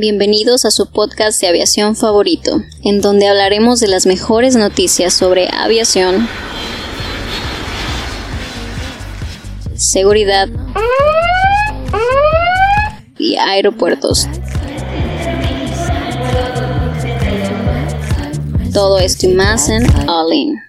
Bienvenidos a su podcast de aviación favorito, en donde hablaremos de las mejores noticias sobre aviación, seguridad y aeropuertos. Todo esto y más en All In.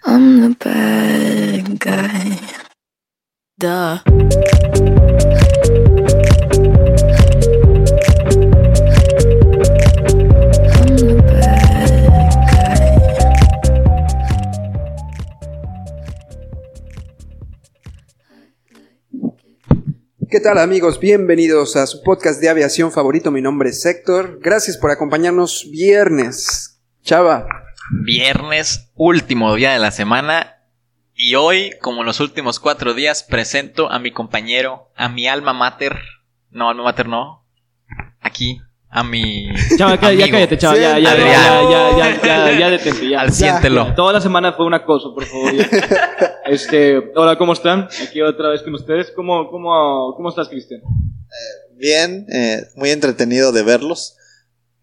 ¿Qué tal amigos? Bienvenidos a su podcast de aviación favorito. Mi nombre es Héctor. Gracias por acompañarnos viernes. Chava. Viernes, último día de la semana. Y hoy, como los últimos cuatro días, presento a mi compañero, a mi alma mater. No, alma mater no. Aquí, a mi. Chava, ya, ya cállate, chava, ya, ya, ya, ya, ya, ya, ya detente, ya. Al siéntelo. Ya, Toda la semana fue un acoso, por favor. ya. Este, hola, ¿cómo están? Aquí otra vez con ustedes. ¿Cómo, cómo, cómo estás, Cristian? Bien, eh, muy entretenido de verlos.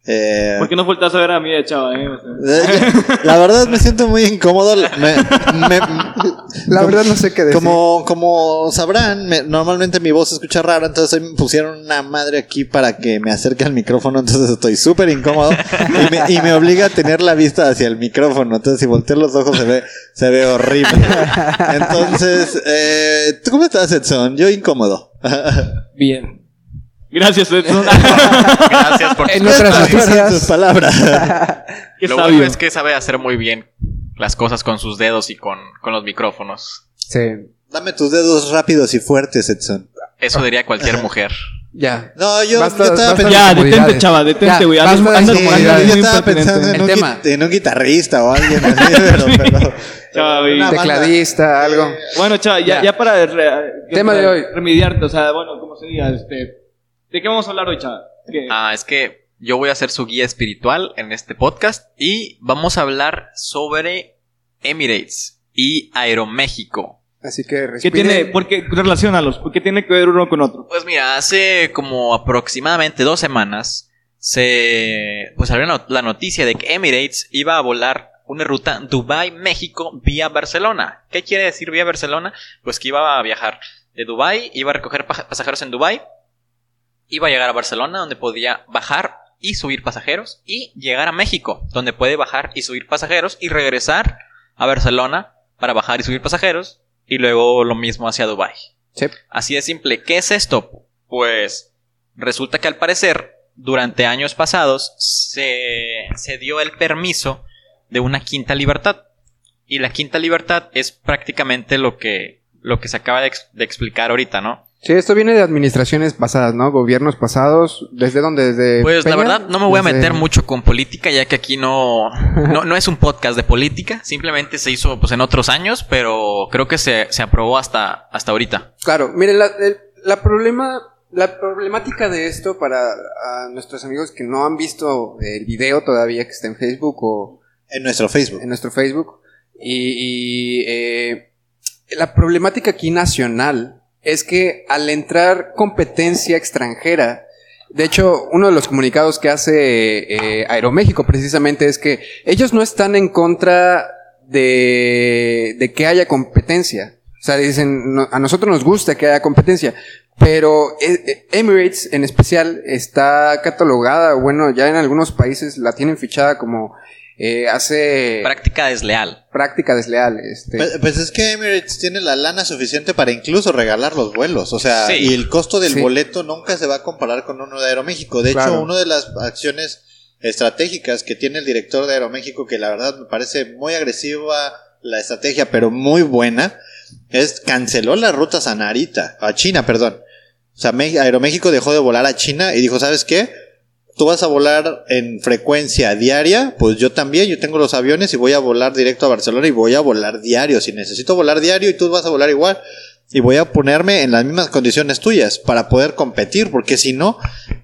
Eh, ¿Por qué no volteas a ver a mí, chava? Eh? Sea, eh, la verdad me siento muy incómodo. Me- me- La verdad no sé qué decir. como, como sabrán, me- normalmente mi voz se escucha rara, entonces hoy me pusieron una madre aquí para que me acerque al micrófono, entonces estoy súper incómodo y me, y me obliga a tener la vista hacia el micrófono, entonces si volteo los ojos se ve, se ve horrible. Entonces, eh, ¿tú cómo estás, Edson? Yo incómodo. Bien. Gracias, Edson. Gracias por En tus otras noticias- tus palabras. Qué Lo sabio. bueno es que sabe hacer muy bien las cosas con sus dedos y con, con los micrófonos. Sí. Dame tus dedos rápidos y fuertes, Edson. Eso diría cualquier mujer. Ya. No, yo, Basta- yo estaba pensando. Ya, detente, chava, detente, güey. Sí, yo estaba pensando en un, en un guitarrista o alguien así, pero, pero- Chava, güey. Una banda. Tecladista, algo. Bueno, chava, ya, Ya. ya para re- Tema para de hoy. remediarte, o sea, bueno, como se diga, este, ¿de qué vamos a hablar hoy, chava? ¿Qué? Ah, es que yo voy a ser su guía espiritual en este podcast y vamos a hablar sobre Emirates y Aeroméxico. Así que ¿Qué respiren. tiene, por qué, relacionalos, ¿por qué tiene que ver uno con otro? Pues mira, hace como aproximadamente dos semanas se pues salió la not- la noticia de que Emirates iba a volar una ruta Dubai-México vía Barcelona. ¿Qué quiere decir vía Barcelona? Pues que iba a viajar de Dubai, iba a recoger pa- pasajeros en Dubai, iba a llegar a Barcelona donde podía bajar y subir pasajeros y llegar a México donde puede bajar y subir pasajeros y regresar a Barcelona para bajar y subir pasajeros y luego lo mismo hacia Dubai. Sí. Así de simple. ¿Qué es esto? Pues resulta que al parecer, durante años pasados, se, se dio el permiso de una quinta libertad. Y la quinta libertad es prácticamente lo que, lo que se acaba de, ex- de explicar ahorita, ¿no? Sí, esto viene de administraciones pasadas, ¿no? Gobiernos pasados. ¿Desde dónde? ¿Desde Pues la verdad no me voy a Desde- meter mucho con política ya que aquí no, no, no es un podcast de política, simplemente se hizo pues en otros años, pero creo que se, se aprobó hasta, hasta ahorita. Claro, miren, la, el- la problema, la problemática de esto para a nuestros amigos que no han visto el video todavía que está en Facebook o en nuestro Facebook. en nuestro Facebook y, y, eh, la problemática aquí nacional es que al entrar competencia extranjera de hecho, uno de los comunicados que hace eh, Aeroméxico precisamente es que ellos no están en contra de, que haya competencia. O sea, dicen, "No- a nosotros nos gusta que haya competencia, pero eh, eh, Emirates en especial está catalogada, bueno, ya en algunos países la tienen fichada como eh, hace Práctica desleal. práctica desleal. Este, Pues, pues es que Emirates tiene la lana suficiente para incluso regalar los vuelos. O sea, Sí. y el costo del Sí. boleto nunca se va a comparar con uno de Aeroméxico. De Claro. hecho, una de las acciones estratégicas que tiene el director de Aeroméxico, que la verdad me parece muy agresiva la estrategia, pero muy buena, es canceló las rutas a Narita, a China, perdón. O sea, Aeroméxico dejó de volar a China y dijo, ¿sabes qué? Tú vas a volar en frecuencia diaria, pues yo también, yo tengo los aviones y voy a volar directo a Barcelona y voy a volar diario. Si necesito volar diario y tú vas a volar igual, y voy a ponerme en las mismas condiciones tuyas para poder competir, porque si no,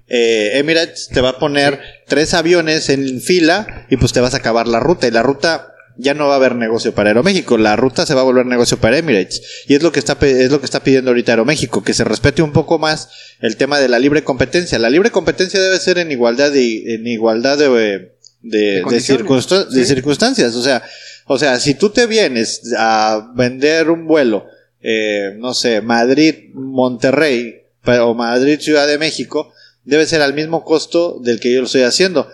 eh, Emirates te va a poner tres aviones en fila y pues te vas a acabar la ruta. Y la ruta ya no va a haber negocio para Aeroméxico. La ruta se va a volver negocio para Emirates. Y es lo que está, es lo que está pidiendo ahorita Aeroméxico, que se respete un poco más el tema de la libre competencia. La libre competencia debe ser en igualdad de, en igualdad de, de, de circunstancias. O sea, o sea, si tú te vienes a vender un vuelo, eh, no sé, Madrid-Monterrey o Madrid-Ciudad de México, debe ser al mismo costo del que yo lo estoy haciendo.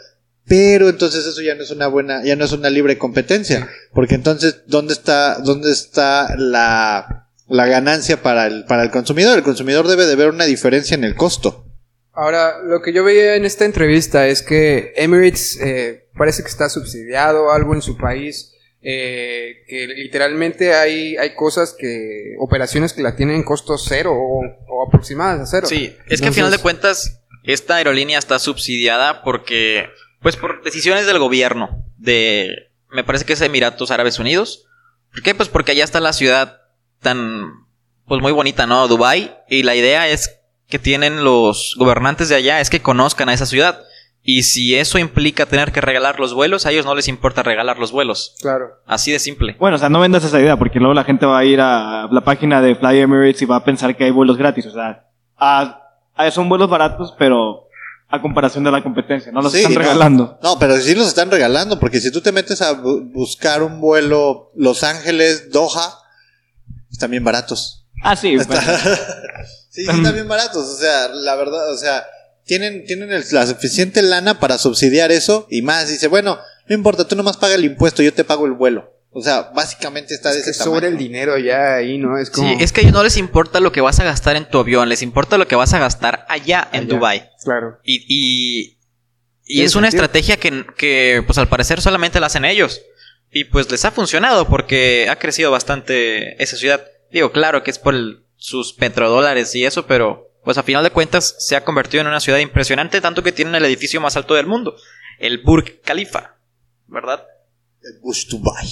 Pero entonces eso ya no es una buena, ya no es una libre competencia. Porque entonces, ¿dónde está, dónde está la, la ganancia para el, para el consumidor? El consumidor debe de ver una diferencia en el costo. Ahora, lo que yo veía en esta entrevista es que Emirates eh, parece que está subsidiado algo en su país, eh, que literalmente hay, hay cosas que, operaciones que la tienen en costo cero o, o aproximadas a cero. Sí, es que al final de cuentas, esta aerolínea está subsidiada porque, pues por decisiones del gobierno de, me parece que es Emiratos Árabes Unidos. ¿Por qué? Pues porque allá está la ciudad tan, pues muy bonita, ¿no? Dubai Y la idea es que tienen los gobernantes de allá es que conozcan a esa ciudad. Y si eso implica tener que regalar los vuelos, a ellos no les importa regalar los vuelos. Claro. Así de simple. Bueno, o sea, no vendas esa idea, porque luego la gente va a ir a la página de Fly Emirates y va a pensar que hay vuelos gratis. O sea, a- a- son vuelos baratos, pero a comparación de la competencia, no los Sí, están no. regalando. No, pero sí los están regalando, porque si tú te metes a bu- buscar un vuelo Los Ángeles, Doha, están bien baratos. Ah, sí, Está- bueno. sí, sí, están bien baratos. O sea, la verdad, o sea, tienen, tienen el- la suficiente lana para subsidiar eso y más. Dice, bueno, no importa, tú nomás paga el impuesto, yo te pago el vuelo. O sea, básicamente está de que sobre tamaño. el dinero ya ahí, ¿no? Es como... Sí, es que a ellos no les importa lo que vas a gastar en tu avión, les importa lo que vas a gastar allá en Allá. Dubai. Claro. Y, y, es una sentido. estrategia que, que, pues al parecer solamente la hacen ellos. Y pues les ha funcionado porque ha crecido bastante esa ciudad. Digo, claro que es por el- sus petrodólares y eso, pero pues a final de cuentas se ha convertido en una ciudad impresionante, tanto que tienen el edificio más alto del mundo, el Burj Khalifa, ¿verdad? El Bush Dubai.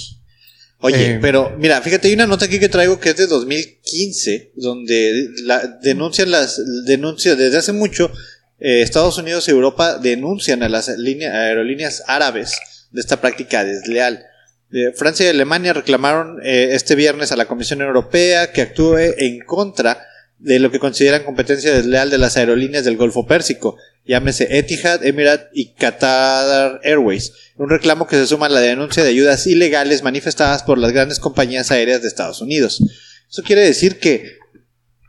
Oye, Eh. pero mira, fíjate, hay una nota aquí que traigo que es de 2015, donde la, denuncian las denuncias desde hace mucho. eh, Estados Unidos y Europa denuncian a las línea- aerolíneas árabes de esta práctica desleal. Eh, Francia y Alemania reclamaron eh, este viernes a la Comisión Europea que actúe en contra de lo que consideran competencia desleal de las aerolíneas del Golfo Pérsico, llámese Etihad, Emirates y Qatar Airways. Un reclamo que se suma a la denuncia de ayudas ilegales manifestadas por las grandes compañías aéreas de Estados Unidos. Eso quiere decir que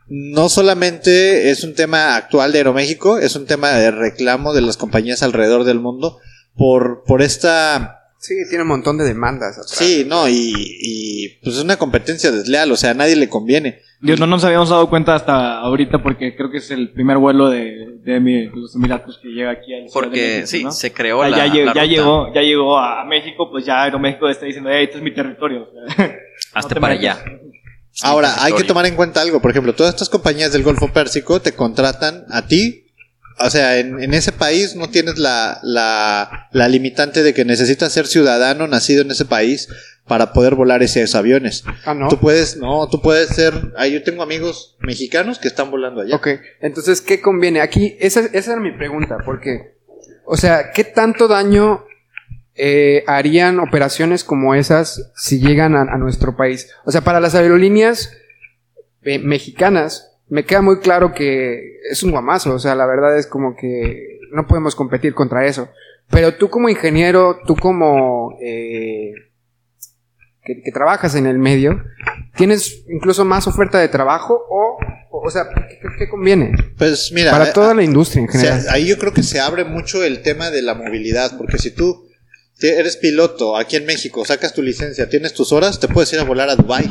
no solamente es un tema actual de Aeroméxico, es un tema de reclamo de las compañías alrededor del mundo por, por esta Sí, tiene un montón de demandas atrás. Sí, no, y, y pues es una competencia desleal, o sea, a nadie le conviene. Dios, no nos habíamos dado cuenta hasta ahorita porque creo que es el primer vuelo de, de Emi- los Emiratos que llega aquí a la Ciudad de Porque México, sí, ¿no? se creó O sea, la, ya, la ya ruta. llegó, ya llegó a México, pues ya Aeroméxico está diciendo, hey, este es mi territorio. o sea, Hasta no te para allá. Ahora, hay que tomar en cuenta algo, por ejemplo, todas estas compañías del Golfo Pérsico te contratan a ti, o sea, en, en ese país no tienes la, la, la limitante de que necesitas ser ciudadano nacido en ese país para poder volar esos aviones. Ah, no. Tú puedes, no, tú puedes ser, ah, yo tengo amigos mexicanos que están volando allá. Ok, entonces, ¿qué conviene? Aquí, esa, esa era mi pregunta, porque, o sea, ¿qué tanto daño eh, harían operaciones como esas si llegan a, a nuestro país? O sea, para las aerolíneas eh, mexicanas, me queda muy claro que es un guamazo, o sea, la verdad es como que no podemos competir contra eso. Pero tú como ingeniero, tú como... eh, que, que trabajas en el medio, ¿tienes incluso más oferta de trabajo o, o, o sea, ¿qué, conviene? Pues mira, Para eh, toda la industria en general. ahí yo creo que se abre mucho el tema de la movilidad, porque si tú eres piloto aquí en México, sacas tu licencia, tienes tus horas, te puedes ir a volar a Dubai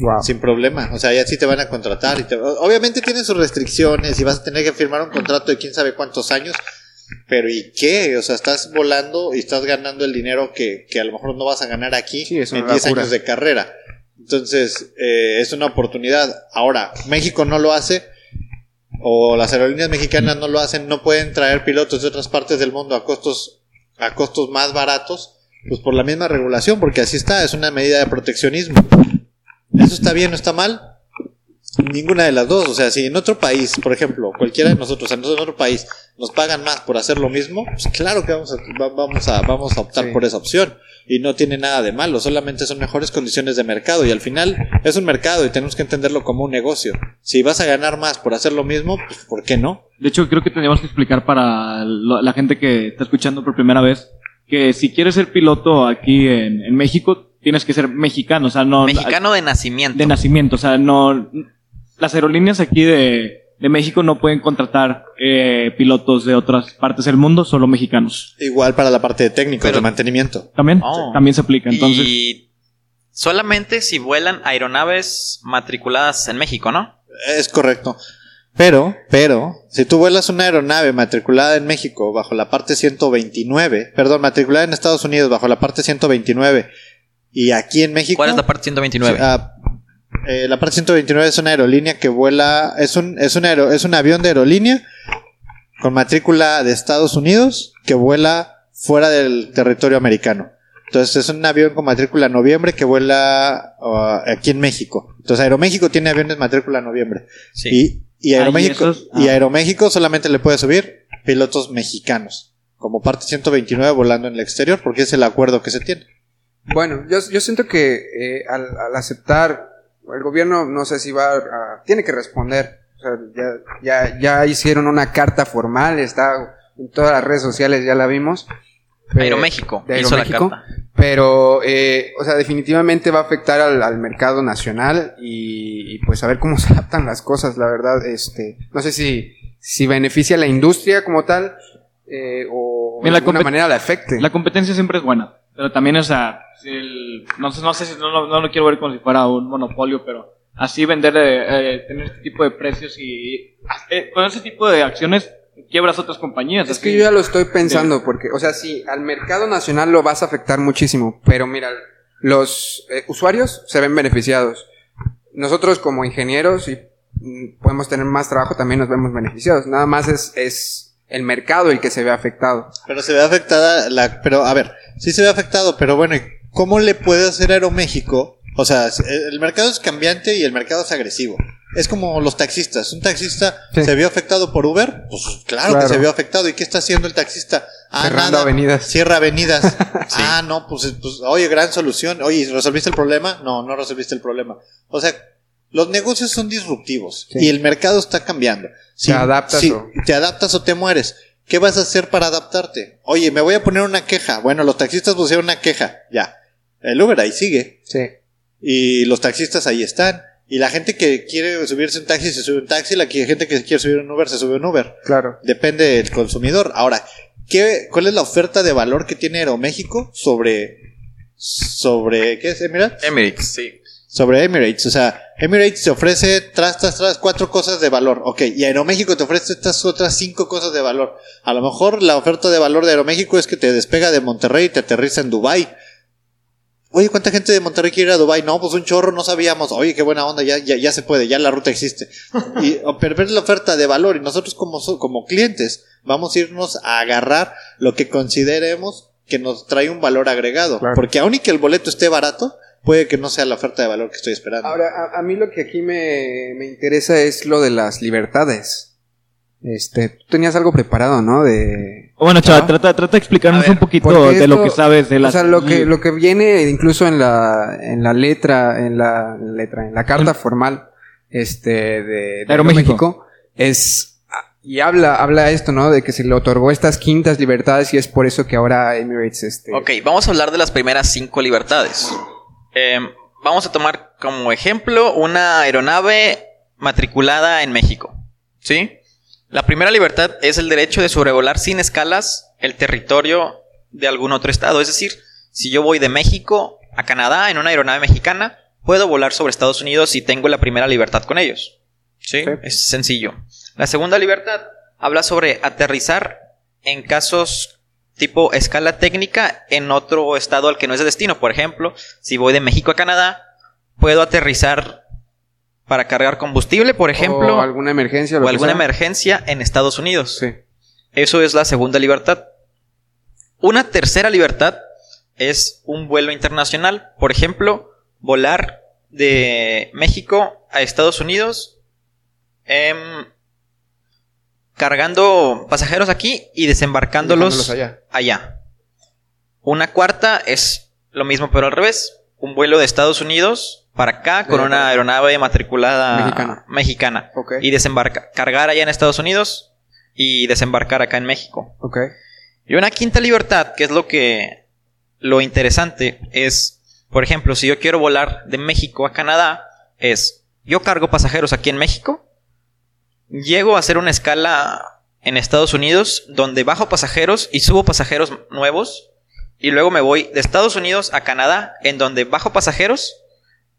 Wow. sin problema. O sea, ya sí te van a contratar. Y te- obviamente tienen sus restricciones y vas a tener que firmar un contrato de quién sabe cuántos años. Pero ¿y qué? O sea, estás volando y estás ganando el dinero que, que a lo mejor no vas a ganar aquí Sí, en 10 locura. años de carrera. Entonces, eh, es una oportunidad. Ahora, México no lo hace o las aerolíneas mexicanas no lo hacen, no pueden traer pilotos de otras partes del mundo a costos a costos más baratos, pues por la misma regulación, porque así está, es una medida de proteccionismo. ¿Eso está bien o está mal? Ninguna de las dos. O sea, si en otro país, por ejemplo, cualquiera de nosotros, en otro país, nos pagan más por hacer lo mismo, pues claro que vamos a, va- vamos a, vamos a optar Sí. por esa opción. Y no tiene nada de malo, solamente son mejores condiciones de mercado. Y al final es un mercado y tenemos que entenderlo como un negocio. Si vas a ganar más por hacer lo mismo, pues ¿por qué no? De hecho, creo que tendríamos que explicar para la gente que está escuchando por primera vez que si quieres ser piloto aquí en, en México, tienes que ser mexicano, o sea, no Mexicano de nacimiento. de nacimiento, o sea, no las aerolíneas aquí de, de México no pueden contratar eh, pilotos de otras partes del mundo, solo mexicanos. Igual para la parte de técnicos, Pero- de mantenimiento. También, Oh. también se aplica. Entonces, Y solamente si vuelan aeronaves matriculadas en México, ¿no? Es correcto. Pero, pero, si tú vuelas una aeronave matriculada en México bajo la parte 129, perdón, matriculada en Estados Unidos bajo la parte 129 y aquí en México... ¿Cuál es la parte 129? Ah, eh, la parte 129 es una aerolínea que vuela, es un, es un, aero- es un avión de aerolínea con matrícula de Estados Unidos que vuela fuera del territorio americano. Entonces es un avión con matrícula noviembre que vuela ah, aquí en México. Entonces Aeroméxico tiene aviones matrícula noviembre. sí. Y, y, Ah, ¿y Aeroméxico, y. Aeroméxico solamente le puede subir pilotos mexicanos. Como parte 129 volando en el exterior, porque es el acuerdo que se tiene. Bueno, yo, yo siento que eh, al, al aceptar, el gobierno no sé si va a... tiene que responder. O sea, ya, ya, ya hicieron una carta formal, está en todas las redes sociales, ya la vimos. Eh, Aeroméxico de hizo la Aeroméxico. carta. Pero, eh, o sea, definitivamente va a afectar al, al mercado nacional y, y, pues a ver cómo se adaptan las cosas, la verdad. Este, no sé si, si beneficia a la industria como tal eh, o Mira, de la alguna manera le afecte. la competencia siempre es buena. Pero también, o sea, el- no, sé, no sé si no, lo- no lo quiero ver como si fuera un monopolio, pero así vender, eh, tener este tipo de precios y eh, con ese tipo de acciones quiebras otras compañías. Es así. que yo ya lo estoy pensando, porque, o sea, sí, al mercado nacional lo vas a afectar muchísimo, pero mira, los eh, usuarios se ven beneficiados. Nosotros como ingenieros y mm, podemos tener más trabajo, también nos vemos beneficiados. Nada más es, es el mercado el que se ve afectado. Pero se ve afectada la, pero a ver, sí se ve afectado, pero bueno, ¿y ¿cómo le puede hacer Aeroméxico? O sea, el mercado es cambiante y el mercado es agresivo. Es como los taxistas. Un taxista Sí. se vio afectado por Uber, pues claro, Claro. que se vio afectado. ¿Y qué está haciendo el taxista? Ah, Cerrando nada. avenidas. Cierra avenidas. Ah, no, pues, pues, oye, gran solución. Oye, ¿resolviste el problema? No, no resolviste el problema. O sea, los negocios son disruptivos Sí. y el mercado está cambiando. Te adaptas si o- te adaptas o te mueres. ¿Qué vas a hacer para adaptarte? Oye, me voy a poner una queja. Bueno, los taxistas pusieron una queja. Ya. El Uber ahí sigue. Sí. Y los taxistas ahí están. Y la gente que quiere subirse un taxi se sube un taxi. La gente que quiere subir un Uber se sube un Uber. Claro. Depende del consumidor. Ahora, ¿qué, ¿cuál es la oferta de valor que tiene Aeroméxico sobre. sobre. ¿Qué es Emirates? Emirates, sí. sobre Emirates. O sea, Emirates te ofrece tras, tras, tras cuatro cosas de valor. Ok, y Aeroméxico te ofrece estas otras cinco cosas de valor. A lo mejor la oferta de valor de Aeroméxico es que te despega de Monterrey y te aterriza en Dubai. Oye, ¿cuánta gente de Monterrey quiere ir a Dubai? No, pues un chorro, no sabíamos. Oye, qué buena onda, ya, ya, ya se puede, ya la ruta existe. Y ver la oferta de valor y nosotros como, como clientes vamos a irnos a agarrar lo que consideremos que nos trae un valor agregado. Claro. Porque aun y que el boleto esté barato, puede que no sea la oferta de valor que estoy esperando. Ahora, a, a mí lo que aquí me, me interesa es lo de las libertades. Este, tú tenías algo preparado, ¿no? De... Bueno, chava, trata, trata de explicarnos ver, un poquito de lo que sabes de las... O sea, lo que, lo que viene incluso en la, en la letra, en la letra, en la carta formal, este, de, de Aeroméxico. Aeroméxico, es, y habla, habla esto, ¿no? De que se le otorgó estas quintas libertades y es por eso que ahora Emirates, este, Ok, vamos a hablar de las primeras cinco libertades. Em, vamos a tomar como ejemplo una aeronave matriculada en México. ¿Sí? La primera libertad es el derecho de sobrevolar sin escalas el territorio de algún otro estado. Es decir, si yo voy de México a Canadá en una aeronave mexicana, puedo volar sobre Estados Unidos si tengo la primera libertad con ellos. ¿Sí? Sí. Es sencillo. La segunda libertad habla sobre aterrizar en casos tipo escala técnica en otro estado al que no es de destino. Por ejemplo, si voy de México a Canadá, puedo aterrizar para cargar combustible, por ejemplo, o alguna emergencia, o lo alguna sea. emergencia en Estados Unidos. Sí. Eso es la segunda libertad. Una tercera libertad es un vuelo internacional. Por ejemplo, volar de México a Estados Unidos cargando pasajeros aquí y desembarcándolos allá. allá. Una cuarta es lo mismo pero al revés. Un vuelo de Estados Unidos para acá con una aeronave matriculada Mexicana. Y desembarcar, cargar allá en Estados Unidos y desembarcar acá en México. Y una quinta libertad, que es lo que lo interesante, es, por ejemplo, si yo quiero volar de México a Canadá, es yo cargo pasajeros aquí en México, llego a hacer una escala en Estados Unidos donde bajo pasajeros y subo pasajeros nuevos, y luego me voy de Estados Unidos a Canadá, en donde bajo pasajeros.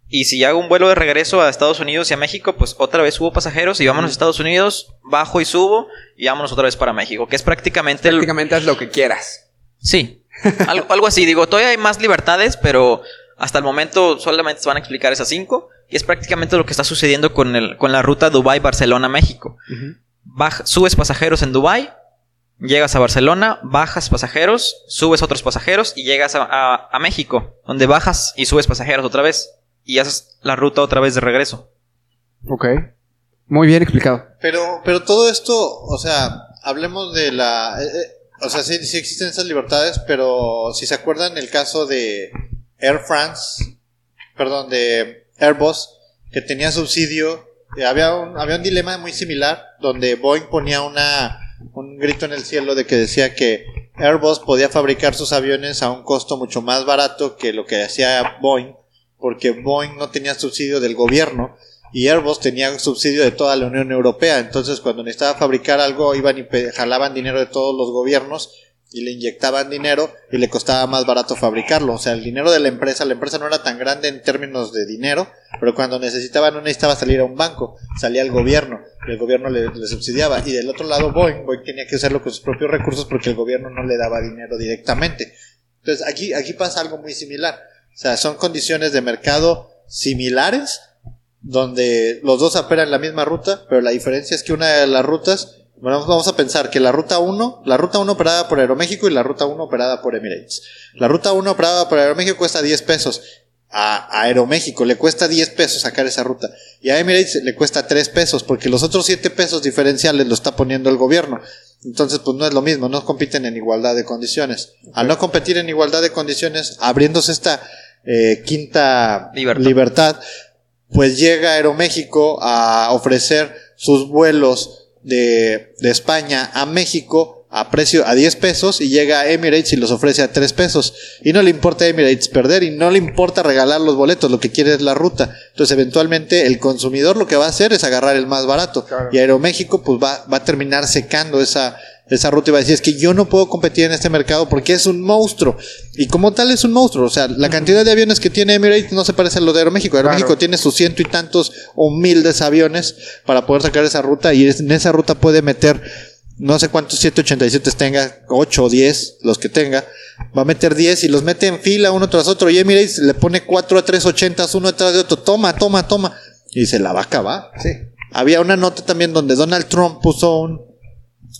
Y si hago un vuelo de regreso a Estados Unidos y a México, pues otra vez subo pasajeros y vámonos a Estados Unidos, bajo y subo y vámonos otra vez para México, que es prácticamente el, Prácticamente haz lo que quieras. Sí, algo, algo así. Digo, todavía hay más libertades, pero hasta el momento solamente se van a explicar esas cinco. Y es prácticamente lo que está sucediendo con, el, con la ruta Dubai-Barcelona-México. Baj- subes pasajeros en Dubai, llegas a Barcelona, bajas pasajeros, subes otros pasajeros y llegas a, a- a México, donde bajas y subes pasajeros otra vez. Y haces la ruta otra vez de regreso. Ok. Muy bien explicado. Pero, pero todo esto, o sea, hablemos de la... eh, eh, o sea, sí, sí existen esas libertades, pero si se acuerdan el caso de Air France, perdón, de Airbus, que tenía subsidio, eh, había un, había un dilema muy similar, donde Boeing ponía una, un grito en el cielo de que decía que Airbus podía fabricar sus aviones a un costo mucho más barato que lo que hacía Boeing, porque Boeing no tenía subsidio del gobierno y Airbus tenía subsidio de toda la Unión Europea. Entonces, cuando necesitaba fabricar algo, iban y jalaban dinero de todos los gobiernos y le inyectaban dinero y le costaba más barato fabricarlo. O sea, el dinero de la empresa, la empresa no era tan grande en términos de dinero, pero cuando necesitaba, no necesitaba salir a un banco, salía al gobierno, y el gobierno le, le subsidiaba. Y del otro lado, Boeing, Boeing tenía que hacerlo con sus propios recursos porque el gobierno no le daba dinero directamente. Entonces, aquí, aquí pasa algo muy similar. O sea, son condiciones de mercado similares, donde los dos operan la misma ruta, pero la diferencia es que una de las rutas, bueno, vamos a pensar que la ruta 1, la ruta 1 operada por Aeroméxico y la ruta 1 operada por Emirates. La ruta 1 operada por Aeroméxico cuesta 10 pesos. A Aeroméxico le cuesta 10 pesos sacar esa ruta. Y a Emirates le cuesta 3 pesos, porque los otros 7 pesos diferenciales lo está poniendo el gobierno. Entonces, pues no es lo mismo, no compiten en igualdad de condiciones. Al no competir en igualdad de condiciones, abriéndose esta eh, quinta Libertad. libertad, pues llega Aeroméxico a ofrecer sus vuelos de, de España a México a precio a 10 pesos y llega a Emirates y los ofrece a 3 pesos. Y no le importa a Emirates perder y no le importa regalar los boletos, lo que quiere es la ruta. Entonces eventualmente el consumidor lo que va a hacer es agarrar el más barato. Claro. Y Aeroméxico pues va, va a terminar secando esa, esa ruta y va a decir es que yo no puedo competir en este mercado porque es un monstruo. Y como tal es un monstruo. O sea, la cantidad de aviones que tiene Emirates no se parece a lo de Aeroméxico. Aeroméxico Claro. tiene sus ciento y tantos o humildes aviones para poder sacar esa ruta y en esa ruta puede meter no sé cuántos 787 tenga, 8 o 10, los que tenga, va a meter 10 y los mete en fila uno tras otro. Y Emirates le pone 4 a 380 uno detrás de otro, toma, toma, toma, y se la va a acabar. Sí. Había una nota también donde Donald Trump puso un,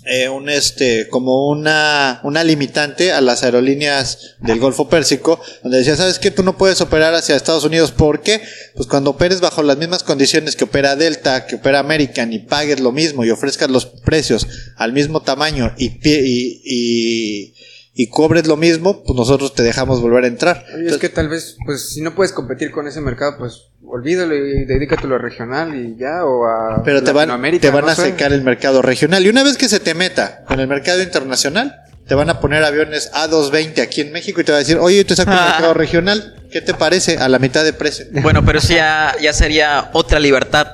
eh, un este, como una, una limitante a las aerolíneas del Golfo Pérsico, donde decía, ¿sabes qué? Tú no puedes operar hacia Estados Unidos. ¿Por qué? Pues cuando operes bajo las mismas condiciones que opera Delta, que opera American, y pagues lo mismo y ofrezcas los precios al mismo tamaño y, y, y, y cobres lo mismo, pues nosotros te dejamos volver a entrar. Oye, es que tal vez, pues, si no puedes competir con ese mercado, pues, olvídalo y dedícate a regional y ya, o a Pero te van, Latinoamérica, te van no a sé. secar el mercado regional. Y una vez que se te meta con el mercado internacional, te van a poner aviones A220 aquí en México y te va a decir, oye, te saco el Ah. mercado regional. ¿Qué te parece? A la mitad de precio. Bueno, pero eso ya, ya sería otra libertad.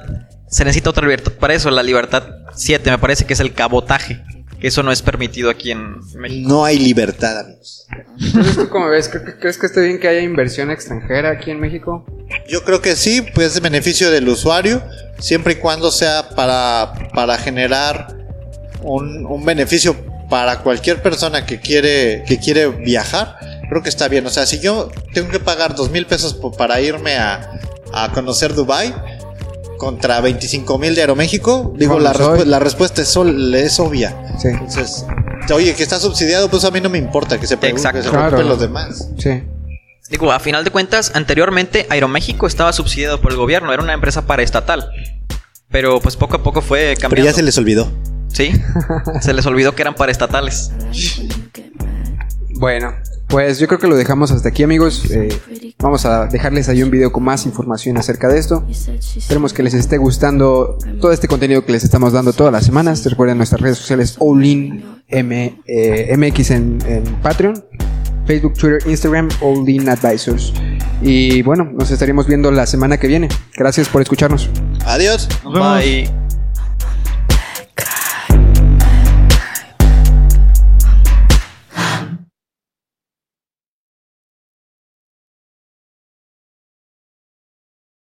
Se necesita otra libertad. Para eso, la libertad 7 me parece que es el cabotaje. Que eso no es permitido aquí en México. No hay libertad, amigos. Entonces, ¿tú cómo ves? ¿Cre- ¿Crees que esté bien que haya inversión extranjera aquí en México? Yo creo que sí, pues es beneficio del usuario, siempre y cuando sea para, para generar un, un beneficio para cualquier persona que quiere, que quiere viajar. Creo que está bien. O sea, si yo tengo que pagar dos mil pesos para irme a, a conocer Dubai contra 25 mil de Aeroméxico, digo, la, respu- la respuesta es, sol- es obvia. Sí. Entonces, oye, que está subsidiado, pues a mí no me importa que se preocupen, que se preocupen Claro. los demás. Sí. Digo, a final de cuentas, anteriormente Aeroméxico estaba subsidiado por el gobierno, era una empresa paraestatal. Pero pues poco a poco fue Pero cambiando. ya se les olvidó. Sí, se les olvidó que eran paraestatales. Bueno, pues yo creo que lo dejamos hasta aquí, amigos. Eh, vamos a dejarles ahí un video con más información acerca de esto. Esperemos que les esté gustando todo este contenido que les estamos dando todas las semanas. Recuerden nuestras redes sociales Olin M, eh, MX en, en Patreon, Facebook, Twitter, Instagram, Olin Advisors. Y bueno, nos estaremos viendo la semana que viene. Gracias por escucharnos. Adiós. Bye.